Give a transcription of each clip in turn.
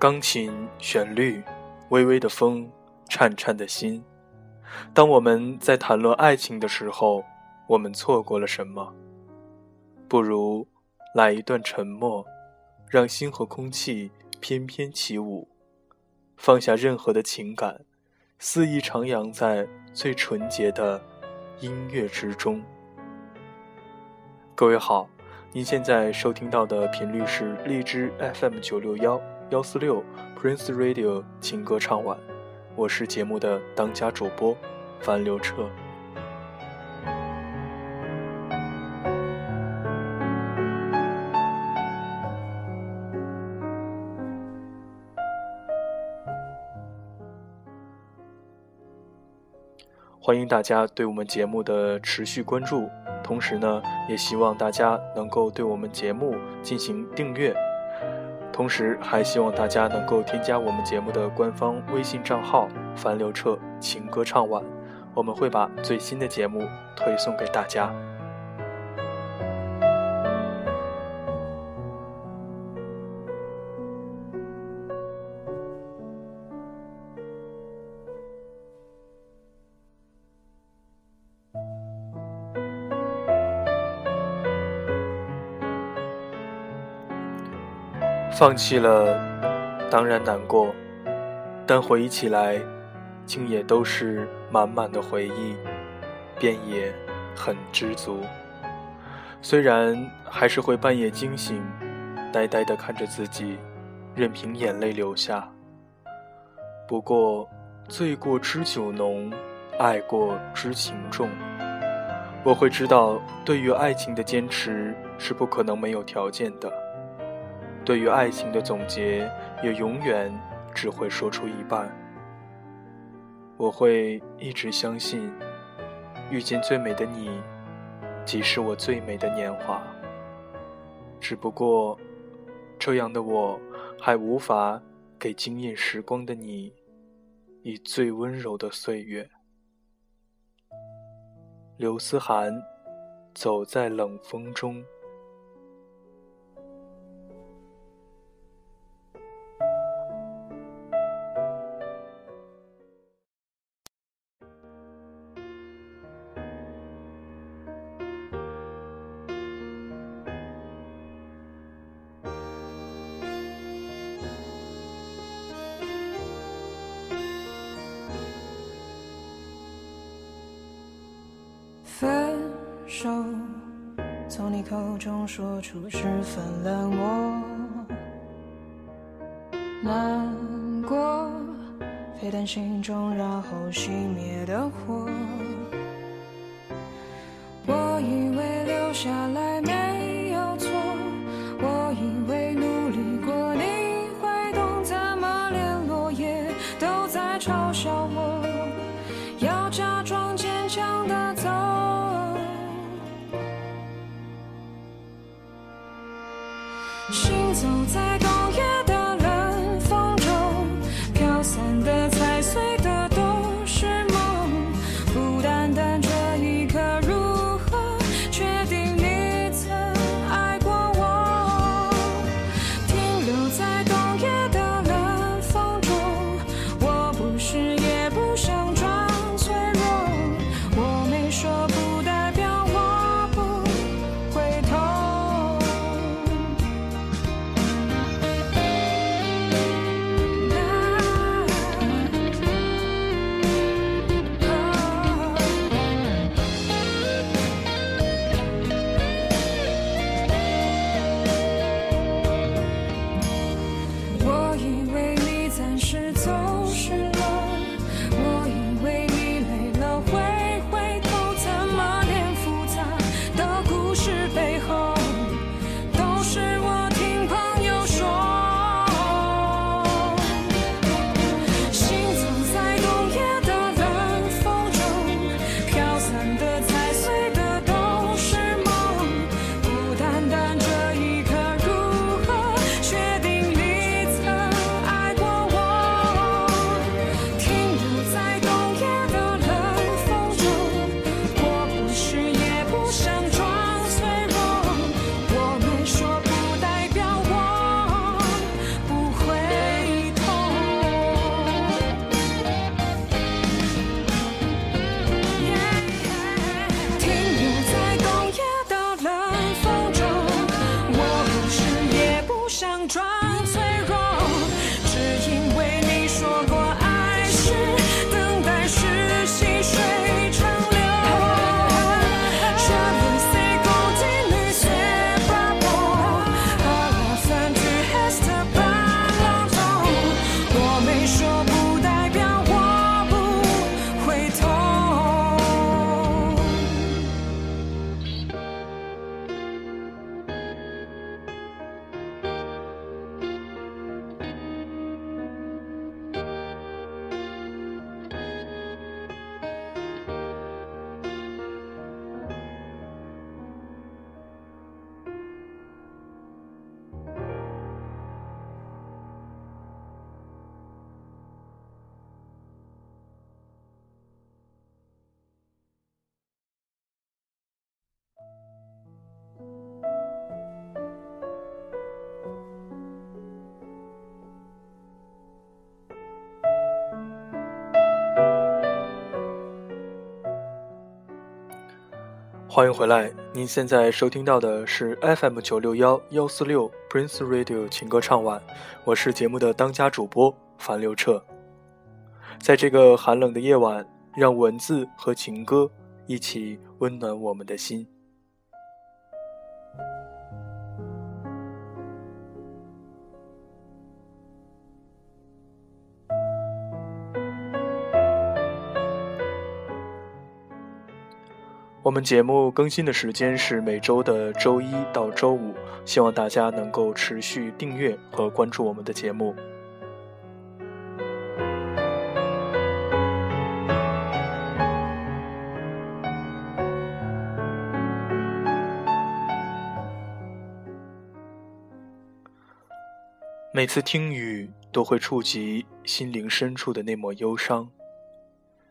钢琴旋律，微微的风，颤颤的心。当我们在谈论爱情的时候，我们错过了什么？不如来一段沉默，让心和空气翩翩起舞，放下任何的情感，肆意徜徉在最纯洁的音乐之中。各位好，您现在收听到的频率是荔枝 FM 九六幺幺四六 Prince Radio 情歌唱晚，我是节目的当家主播樊刘彻。欢迎大家对我们节目的持续关注，同时呢，也希望大家能够对我们节目进行订阅，同时还希望大家能够添加我们节目的官方微信账号“樊刘彻情歌唱晚”，我们会把最新的节目推送给大家。放弃了，当然难过，但回忆起来，竟也都是满满的回忆，便也很知足。虽然还是会半夜惊醒，呆呆地看着自己，任凭眼泪流下。不过，醉过知酒浓，爱过知情重。我会知道，对于爱情的坚持是不可能没有条件的。对于爱情的总结，也永远只会说出一半。我会一直相信，遇见最美的你，即是我最美的年华。只不过，这样的我，还无法给惊艳时光的你，以最温柔的岁月。刘思涵，走在冷风中。手，从你口中说出十分冷漠，难过，沸腾心中然后熄灭的火。我以为留下来行走在欢迎回来，您现在收听到的是 FM 九六幺幺四六 Prince Radio 情歌唱晚，我是节目的当家主播樊刘彻。在这个寒冷的夜晚，让文字和情歌一起温暖我们的心。我们节目更新的时间是每周的周一到周五，希望大家能够持续订阅和关注我们的节目。每次听雨，都会触及心灵深处的那抹忧伤。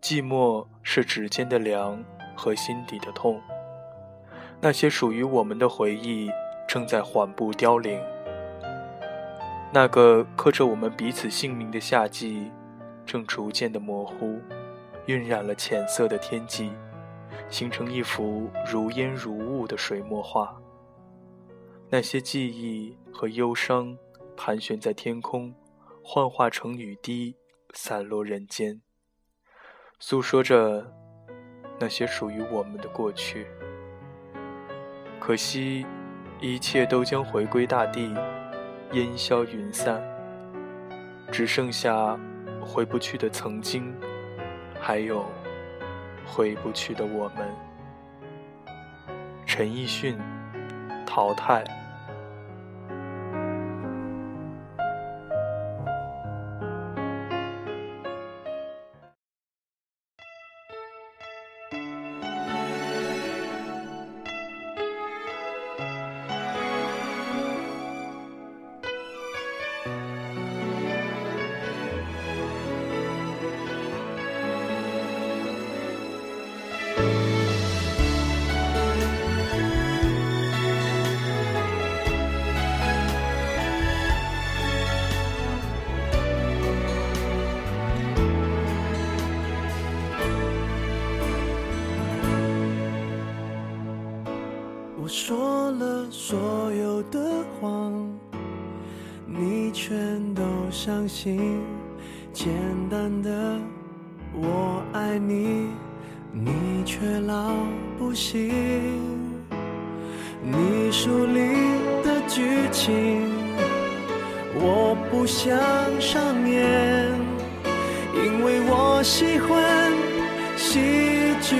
寂寞是指尖的凉。和心底的痛，那些属于我们的回忆正在缓步凋零。那个刻着我们彼此姓名的夏季，正逐渐的模糊，晕染了浅色的天际，形成一幅如烟如雾的水墨画。那些记忆和忧伤盘旋在天空，幻化成雨滴，散落人间，诉说着。那些属于我们的过去，可惜，一切都将回归大地，烟消云散，只剩下回不去的曾经，还有回不去的我们。陈奕迅，淘汰。我说了所有的谎，你全都相信。简单的我爱你，你却老不信。你书里的剧情，我不想上演，因为我喜欢喜剧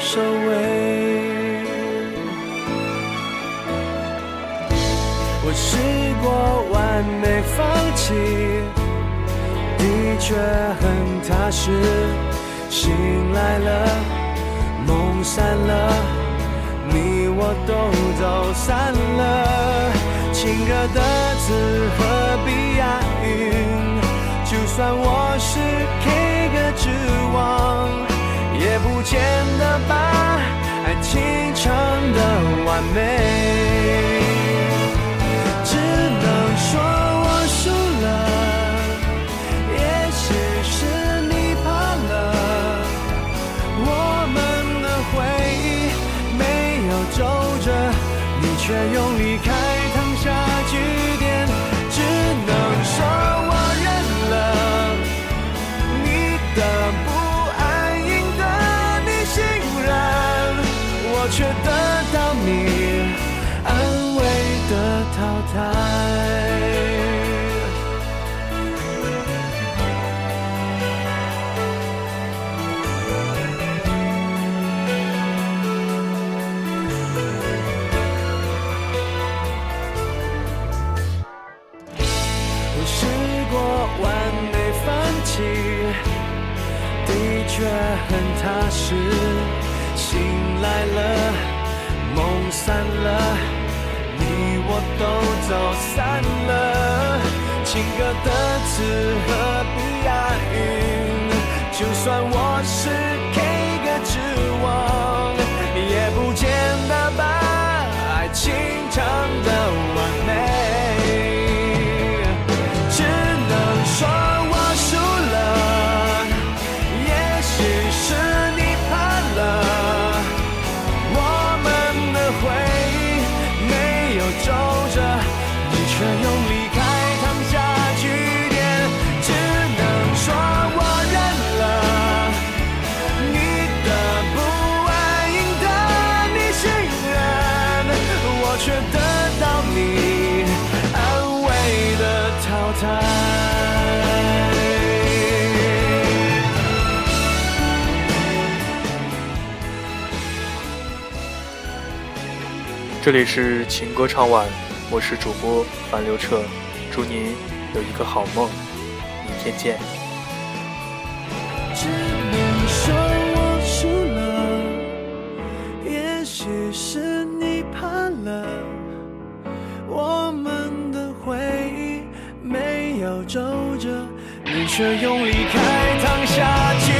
收尾。我试过完美放弃，的确很踏实。醒来了，梦散了，你我都走散了。情歌的字何必押韵？就算我是 K 歌之王，也不见得把爱情唱得完美。说我输了也许是你怕了我们的回忆没有皱褶你却用离开烫下句点只能说我认了你的不安赢得你信任我却得到你安慰的淘汰。了。情歌的词何必押韵？就算我是 K 歌之王，也不见得把爱情唱得完却用离开烫下句点，只能说我认了。你的不安赢得你信任，我却得到你安慰的淘汰。这里是情歌唱晚，我是主播樊刘彻，祝您有一个好梦，明天见。只能说我输了，也许是你怕了，我们的回忆没有皱褶，你却用离开烫下句